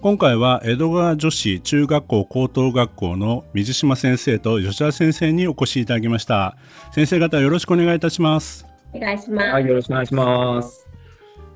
今回は江戸川女子中学校高等学校の水島先生と吉田先生にお越しいただきました。先生方よろしくお願いいたします。お願いします。はい、よろしくお願いします。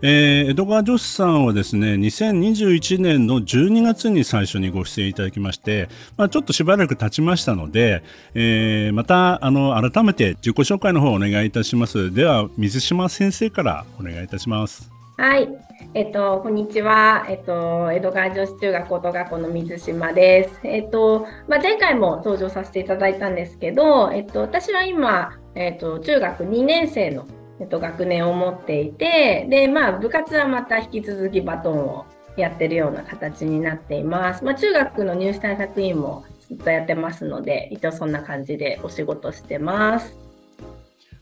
えー江戸川女子さんはですね2021年の12月に最初にご出演いただきまして、まあ、ちょっとしばらく経ちましたので、えーまたあの改めて自己紹介の方をお願いいたします。では水島先生からお願いいたします。はい、えっと、こんにちは。えっと、江戸川女子中学高等学校の水島です。えっと、まあ、前回も登場させていただいたんですけど、えっと、私は今、えっと、中学2年生の、えっと、学年を持っていて、で、まあ、部活はまた引き続きバトンをやってるような形になっています。まあ、中学の入試対策委員もずっとやってますので、一応そんな感じでお仕事してます。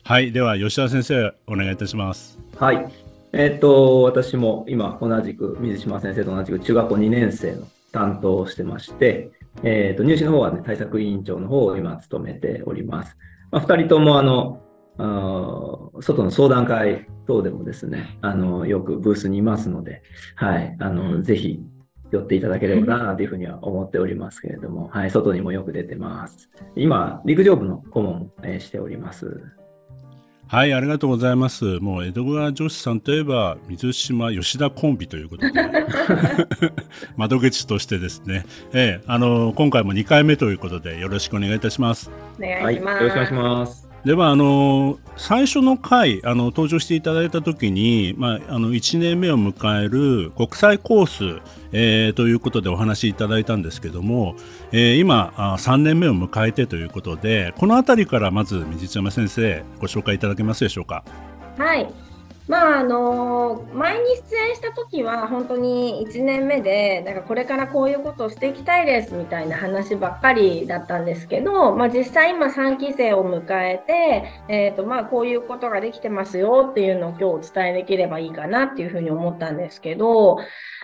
はいでは吉田先生お願いいたしますはい。えっ、と、私も今、同じく、水島先生と同じく中学校2年生の担当をしてまして、えっ、と、入試の方はね、対策委員長の方を今、務めております。まあ、2人とも、あの、あー外の相談会等でもですね、あの、よくブースにいますので、はい、あの、ぜひ、寄っていただければなというふうには思っておりますけれども、はい、外にもよく出てます。今、陸上部の顧問も、えーしております。はい、ありがとうございます。もう江戸川女子さんといえば水島吉田コンビということで 窓口としてですね、ええ、あの今回も2回目ということでよろしくお願いいたします。お願はいい、します。よろしくお願いします。ではあの最初の回あの登場していただいた時に、まあ、あの1年目を迎える国際コース、えーということでお話しいただいたんですけども、えー今あ3年目を迎えてということでこの辺りからまず水島先生ご紹介いただけますでしょうか？はい。まああの前に出演した時は本当に1年目でなんかこれからこういうことをしていきたいですみたいな話ばっかりだったんですけど、まあ、実際今3期生を迎えて、えーとまあ、こういうことができてますよっていうのを今日お伝えできればいいかなっていうふうに思ったんですけど、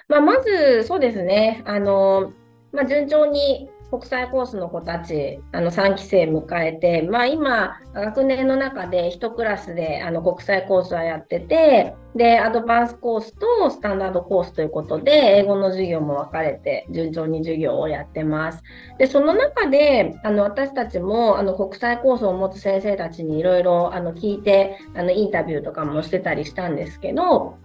まあ、まずそうですねあの、まあ、順調に国際コースの子たち、あの3期生迎えて、まあ今、学年の中で1クラスであの国際コースはやってて、で、アドバンスコースとスタンダードコースということで、英語の授業も分かれて、順調に授業をやってます。で、その中で、あの私たちもあの国際コースを持つ先生たちにいろいろ聞いて、あのインタビューとかもしてたりしたんですけど、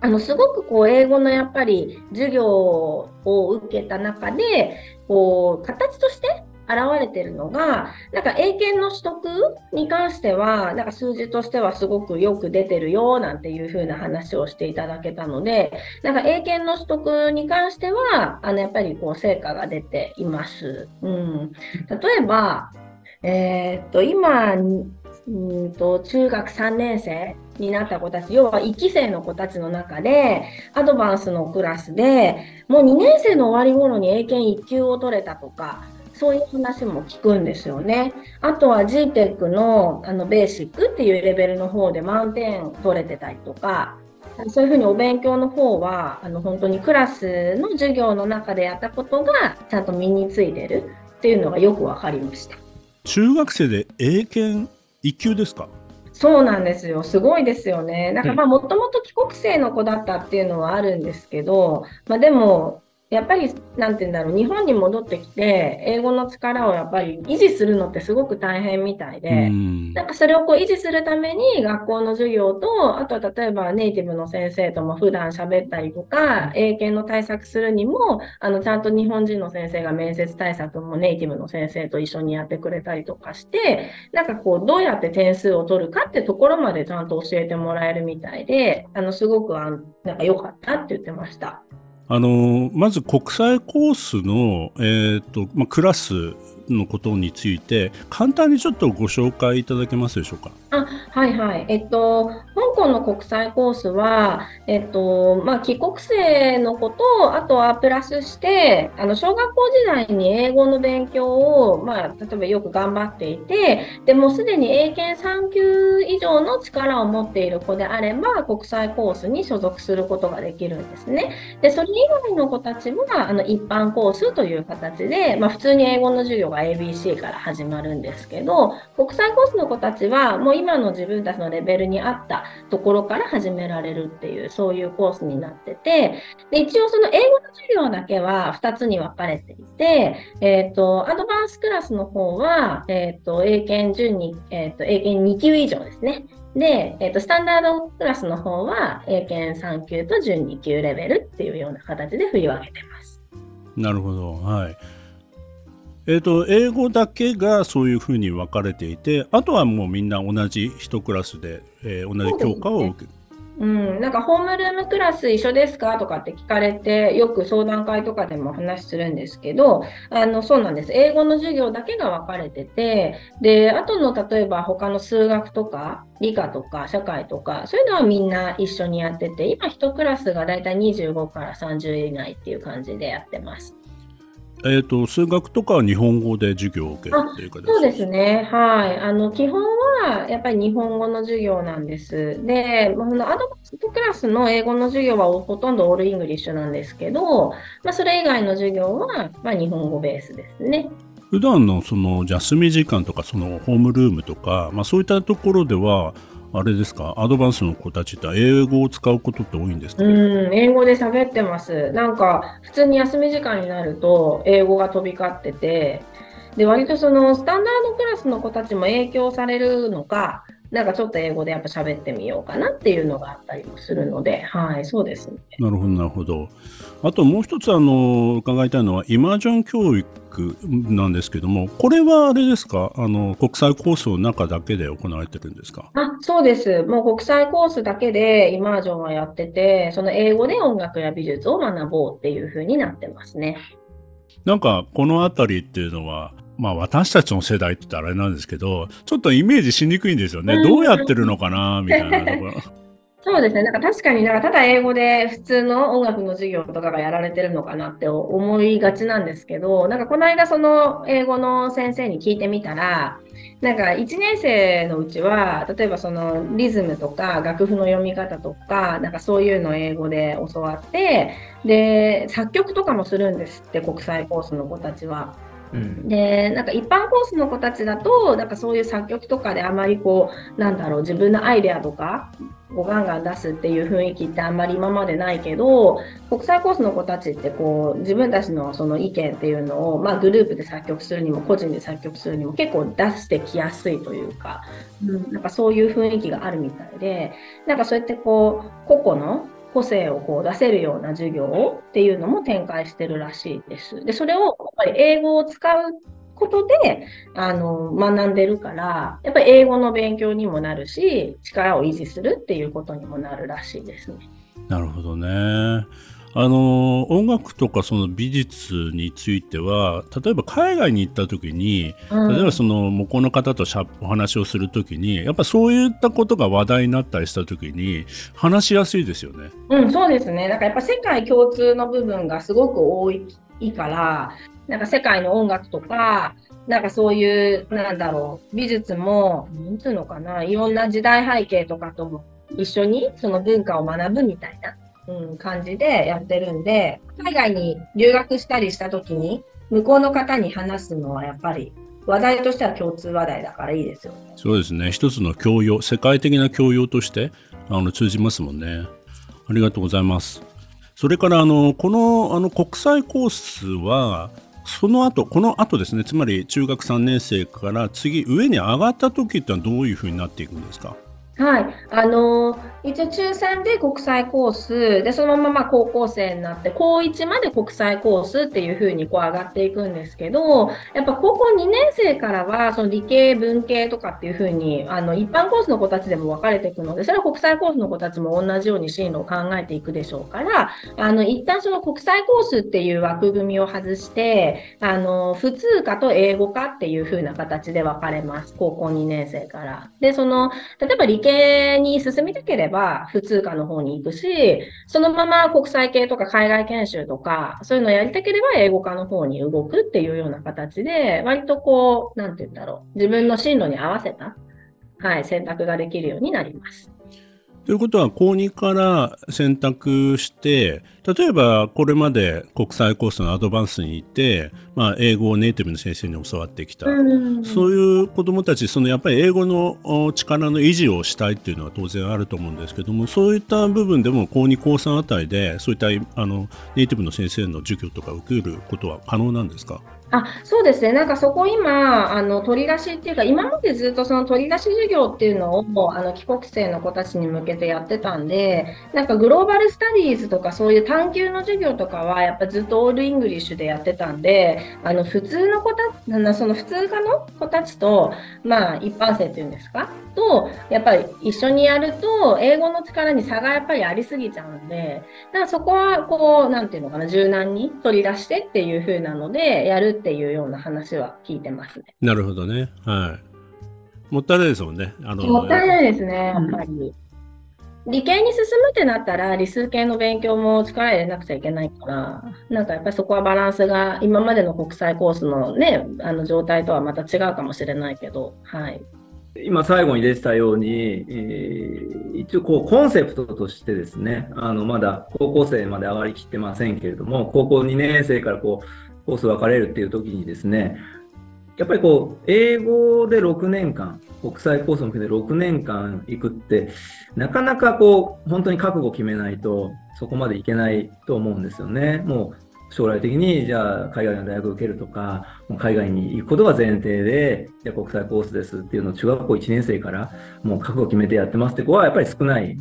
あのすごくこう英語のやっぱり授業を受けた中でこう形として現れてるのがなんか英検の取得に関してはなんか数字としてはすごくよく出てるよなんていう風な話をしていただけたのでなんか英検の取得に関してはあのやっぱりこう成果が出ています。うん、例えばえーっと今うんと中学3年生になった子たち要は1期生の子たちの中でアドバンスのクラスでもう2年生の終わり頃に英検1級を取れたとかそういう話も聞くんですよね。あとは GTEC のあのベーシックっていうレベルの方で満点取れてたりとかそういうふうにお勉強の方はあの本当にクラスの授業の中でやったことがちゃんと身についてるっていうのがよく分かりました。中学生で英検一級ですか？そうなんですよ。すごいですよね。なんかまあもともと帰国生の子だったっていうのはあるんですけど、まあでも、やっぱり、なんて言うんだろう、日本に戻ってきて、英語の力をやっぱり維持するのってすごく大変みたいで、うんなんかそれをこう維持するために学校の授業と、あとは例えばネイティブの先生とも普段喋ったりとか、英検の対策するにも、あのちゃんと日本人の先生が面接対策もネイティブの先生と一緒にやってくれたりとかして、なんかこうどうやって点数を取るかってところまでちゃんと教えてもらえるみたいで、あのすごくあのなんか良かったって言ってました。あのまず国際コースの、えーとまあ、クラスのことについて簡単にちょっとご紹介いただけますでしょうか？あはいはい。えっと、港の国際コースは、えっと、まあ、帰国生の子と、あとはプラスして、あの、小学校時代に英語の勉強を、まあ、例えばよく頑張っていて、でもすでに英検3級以上の力を持っている子であれば、国際コースに所属することができるんですね。で、それ以外の子たちは、あの、一般コースという形で、まあ、普通に英語の授業が ABC から始まるんですけど、国際コースの子たちは、もう今の自分たちのレベルに合ったところから始められるっていう、そういうコースになってて、で、一応その英語の授業だけは2つに分かれていて、えっ、ー、と、アドバンスクラスの方は、えっ、ー、と、英検準に、えっ、ー、と、英検2級以上ですね。で、えっ、と、スタンダードクラスの方は、英検3級と準2級レベルっていうような形で振り分けてます。なるほど。はい。えーと、英語だけがそういうふうに分かれていてあとはもうみんな同じ1クラスで、えー、同じ教科を受ける。うん、なんかホームルームクラス一緒ですかとかって聞かれて、よく相談会とかでも話するんですけど、あの、そうなんです。英語の授業だけが分かれてて、で、あとの例えば他の数学とか、理科とか社会とか、そういうのはみんな一緒にやってて、今1クラスがだいたい25から30以内っていう感じでやってます。えーと、数学とかは日本語で授業を受けるっていうか？そうですね、はい、あの基本はやっぱり日本語の授業なんです。で、まあ、の advanced クラスの英語の授業はほとんど all English なんですけど、まあ、それ以外の授業はまあ日本語ベースですね。普段のその休み時間とかそのホームルームとか、まあ、そういったところではあれですか、アドバンスの子たちって英語を使うことって多いんですか、うん、英語で喋ってます。なんか、普通に休み時間になると、英語が飛び交ってて、で、割とその、スタンダードクラスの子たちも影響されるのか、なんかちょっと英語でやっぱ喋ってみようかなっていうのがあったりもするので、はい、そうですね。なるほど、なるほど。あともう一つあの伺いたいのはイマージョン教育なんですけども、これはあれですか、あの国際コースの中だけで行われてるんですか？あそうです。もう国際コースだけでイマージョンはやってて、その英語で音楽や美術を学ぼうっていう風になってますね。なんかこの辺りっていうのはまあ私たちの世代ってあれなんですけど、ちょっとイメージしにくいんですよね。どうやってるのかな、みたいなところ。そうですね。なんか確かになんかただ英語で普通の音楽の授業とかがやられてるのかなって思いがちなんですけど、なんかこの間その英語の先生に聞いてみたら、なんか1年生のうちは、例えばそのリズムとか楽譜の読み方とか、なんかそういうのを英語で教わって、で、作曲とかもするんですって、国際コースの子たちは。うん、でなんか一般コースの子たちだとなんかそういう作曲とかであまりこうなんだろう自分のアイデアとかをガンガン出すっていう雰囲気ってあんまり今までないけど国際コースの子たちってこう自分たちのその意見っていうのを、まあ、グループで作曲するにも個人で作曲するにも結構出してきやすいというか、うん、なんかそういう雰囲気があるみたいでなんかそうやってこう個々の個性をこう出せるような授業っていうのも展開してるらしいです。で、それをやっぱり英語を使うことであの学んでるから、やっぱり英語の勉強にもなるし、力を維持するっていうことにもなるらしいですね。なるほどね。あの音楽とかその美術については例えば海外に行った時に、うん、例えばその向こうの方としゃお話をする時にやっぱそういったことが話題になったりした時に話しやすいですよね。うん、そうですね。なんかやっぱ世界共通の部分がすごく多いからなんか世界の音楽とかなんかそういう、なんだろう、美術も、なんつうのかな、いろんな時代背景とかとも一緒にその文化を学ぶみたいなうん、感じでやってるんで、海外に留学したりした時に、向こうの方に話すのはやっぱり話題としては共通話題だからいいですよね。そうですね。一つの教養、世界的な教養としてあの通じますもんね。ありがとうございます。それからあのこのあの国際コースはその後この後ですねつまり中学3年生から次上に上がった時ってのはどういうふうになっていくんですか？はい、あの一応中3で国際コースでそのまま高校生になって高1まで国際コースっていう風にこう上がっていくんですけどやっぱ高校2年生からはその理系文系とかっていう風にあの一般コースの子たちでも分かれていくのでそれは国際コースの子たちも同じように進路を考えていくでしょうからあの一旦その国際コースっていう枠組みを外してあの普通科と英語科っていう風な形で分かれます高校2年生から。でその例えば理系に進みたければ普通科の方に行くし、そのまま国際系とか海外研修とか、そういうのをやりたければ英語科の方に動くっていうような形で、割とこう、なんて言うんだろう、自分の進路に合わせた、はい、選択ができるようになります。ということは、高2から選択して、例えばこれまで国際コースのアドバンスにいて、まあ、英語をネイティブの先生に教わってきた、そういう子どもたち、そのやっぱり英語の力の維持をしたいっていうのは当然あると思うんですけども、そういった部分でも高2、高3あたりで、そういったあのネイティブの先生の授業とか受けることは可能なんですか？あそうですね、なんかそこ今、あの取り出しっていうか、今までずっとその取り出し授業っていうのをあの帰国生の子たちに向けてやってたんで、なんか global studies とかそういう探究の授業とかは、やっぱずっと all English でやってたんで、あの普通の子たその普通科の子たちと、まあ一般生っていうんですか、と、やっぱり一緒にやると、英語の力に差がやっぱりありすぎちゃうんで、だからそこはこう、なんていうのかな、柔軟に取り出してっていう風なので、やるっていうような話は聞いてますね。なるほどね。はい。もったいないですもんね。あのもったいないですね、やっぱり。理系に進むってなったら理数系の勉強も力入れなくちゃいけないから、なんかやっぱりそこはバランスが今までの国際コースのね、あの状態とはまた違うかもしれないけど、はい。今最後に出てたように、えー、一応こうコンセプトとしてですね、あのまだ高校生まで上がりきってませんけれども、高校2年生からこうコース分かれるっていう時にですね、やっぱりこう、英語で6年間、国際コースを向けて6年間行くって、なかなかこう、本当に覚悟決めないと、そこまでいけないと思うんですよね。もう将来的に、じゃあ海外の大学を受けるとか、海外に行くことが前提で、じゃあ国際コースですっていうのを中学校1年生からもう覚悟決めてやってますって子はやっぱり少ない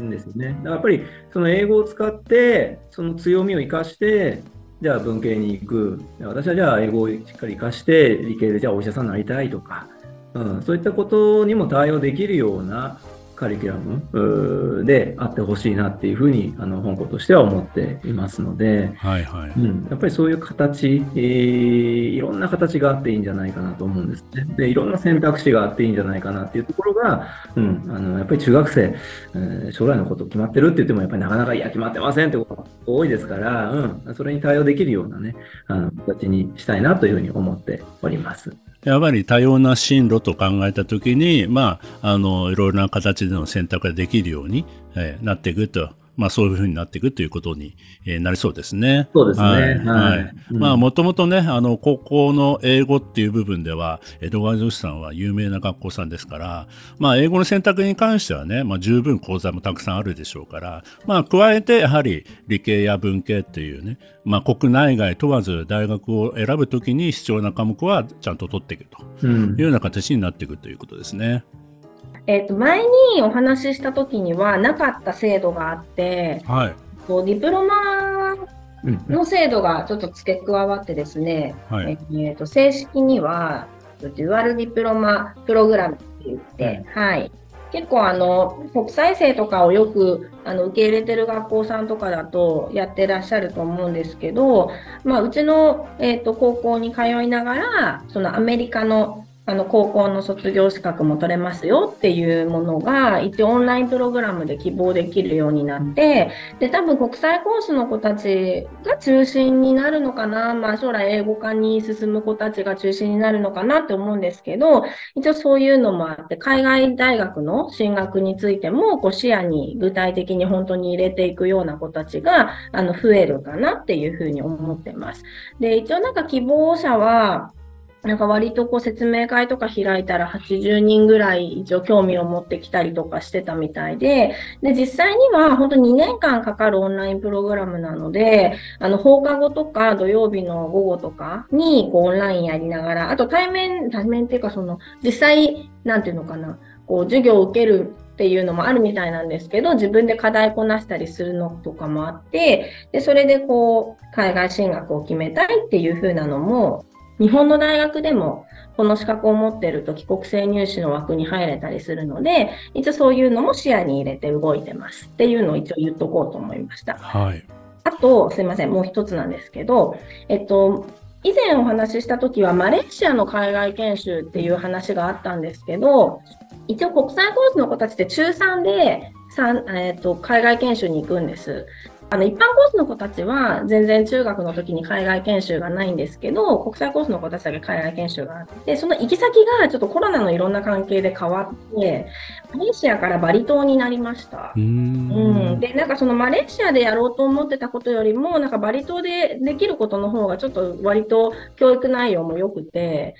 んですよね。だからやっぱりその英語を使って、その強みを生かして、じゃあ文系に行く。私はじゃあ英語をしっかり活かして、理系でじゃあお医者さんになりたいとか、うん、そういったことにも対応できるようなカリキュラムであってほしいなっていうふうにあの本校としては思っていますので、はいはい。うん、やっぱりそういう形、えー、いろんな形があっていいんじゃないかなと思うんですね。でいろんな選択肢があっていいんじゃないかなっていうところが、うん、あのやっぱり中学生、えー、将来のこと決まってるって言ってもやっぱりなかなかいや決まってませんってことが多いですから、うん、それに対応できるようなねあの形にしたいなというふうに思っております。やはり多様な進路と考えたときに、まあ、あの、いろいろな形での選択ができるように、えー、なっていくと。まあそういうふうになっていくということに、えなりそうですね。そうですね。はい。はい、まあもともとね、あの、高校の英語っていう部分では、江戸川女子さんは有名な学校さんですから、まあ英語の選択に関してはね、まあ十分講座もたくさんあるでしょうから、まあ加えてやはり理系や文系っていうね、まあ国内外問わず大学を選ぶときに必要な科目はちゃんと取っていくというような形になっていくということですね。うんえー、と前にお話しした時にはなかった制度があって、はい、ディプロマの制度がちょっと付け加わってですね、はい、えー、と正式にはデュアルディプロマプログラムって言って、はい、結構あの国際生とかをよくあの受け入れてる学校さんとかだとやってらっしゃると思うんですけど、まあ、うちの、えーと高校に通いながらそのアメリカのあの高校の卒業資格も取れますよっていうものが一応オンラインプログラムで希望できるようになってで多分国際コースの子たちが中心になるのかな、まあ、将来英語科に進む子たちが中心になるのかなって思うんですけど一応そういうのもあって海外大学の進学についてもこう視野に具体的に本当に入れていくような子たちがあの増えるかなっていうふうに思ってます。で一応なんか希望者はなんか割とこう説明会とか開いたら80人ぐらい一応興味を持ってきたりとかしてたみたいで、で、実際には本当2年間かかるオンラインプログラムなので、あの放課後とか土曜日の午後とかにこうオンラインやりながら、あと対面、対面っていうかその実際、なんていうのかな、こう授業を受けるっていうのもあるみたいなんですけど、自分で課題こなしたりするのとかもあって、で、それでこう、海外進学を決めたいっていう風なのも、日本の大学でもこの資格を持ってると帰国生入試の枠に入れたりするので、一応そういうのも視野に入れて動いてますっていうのを一応言っとこうと思いました。はい。あと、すいません、もう一つなんですけど、えっと、以前お話しした時はマレーシアの海外研修っていう話があったんですけど、一応国際コースの子たちって中3で、えーと海外研修に行くんです。あの一般コースの子たちは全然中学の時に海外研修がないんですけど、国際コースの子たちだけ海外研修があって、その行き先がちょっとコロナのいろんな関係で変わって、マレーシアからバリ島になりました。うん,、で、なんかそのマレーシアでやろうと思ってたことよりも、なんかバリ島でできることの方がちょっと割と教育内容も良くて、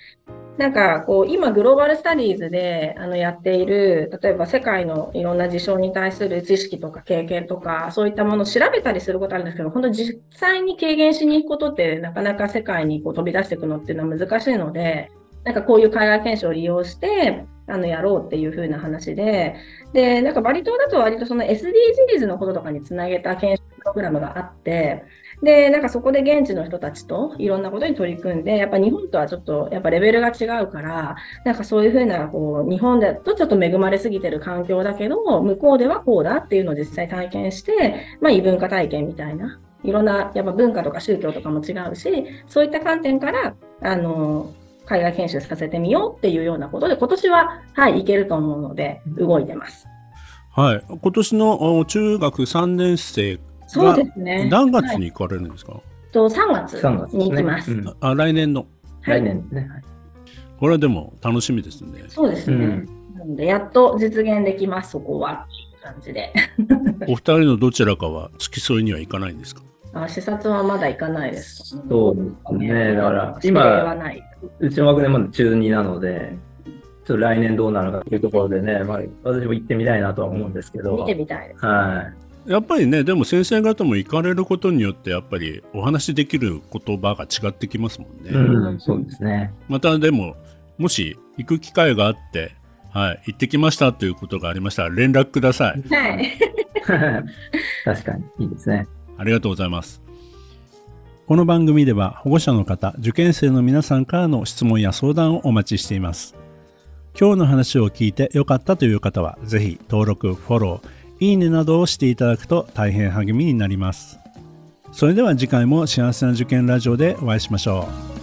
なんかこう今グローバルスタディーズであのやっている例えば世界のいろんな事象に対する知識とか経験とかそういったものを調べたりすることあるんですけど本当実際に軽減しに行くことってなかなか世界にこう飛び出していくのっていうのは難しいのでなんかこういう海外研修を利用してあのやろうっていう風な話ででなんかバリ島だと割とその SDGs のこととかにつなげた研修プログラムがあってで、なんかそこで現地の人たちといろんなことに取り組んで、やっぱ日本とはちょっとやっぱレベルが違うから、なんかそういうふうな、こう、日本だとちょっと恵まれすぎてる環境だけど、向こうではこうだっていうのを実際体験して、まあ異文化体験みたいな、いろんなやっぱ文化とか宗教とかも違うし、そういった観点から、あの、海外研修させてみようっていうようなことで、今年は、はい、いけると思うので、動いてます。はい、今年の中学3年生そうですね。何月に行かれるんですか、はい、と3月に行きます。ねうん、あ来年の？来年ね、はい。これはでも楽しみですね。そうですね。うん、なので、やっと実現できます、そこは。感じで。お二人のどちらかは付き添いにはいかないんですか？あ視察はまだ行かないです。そうですね。だから、今、うちの学年まだ中2なので、ちょっと来年どうなるかというところでね、まあ、私も行ってみたいなとは思うんですけど。見てみたいです、ね。はい。やっぱりねでも先生方も行かれることによってやっぱりお話できる言葉が違ってきますもんね。うん、そうですねまたでももし行く機会があってはい、行ってきましたということがありましたら連絡ください。はい。確かにいいですね。ありがとうございます。この番組では保護者の方、受験生の皆さんからの質問や相談をお待ちしています。今日の話を聞いてよかったという方は、ぜひ登録、フォロー、いいねなどをしていただくと大変励みになります。それでは次回も幸せな受験ラジオでお会いしましょう。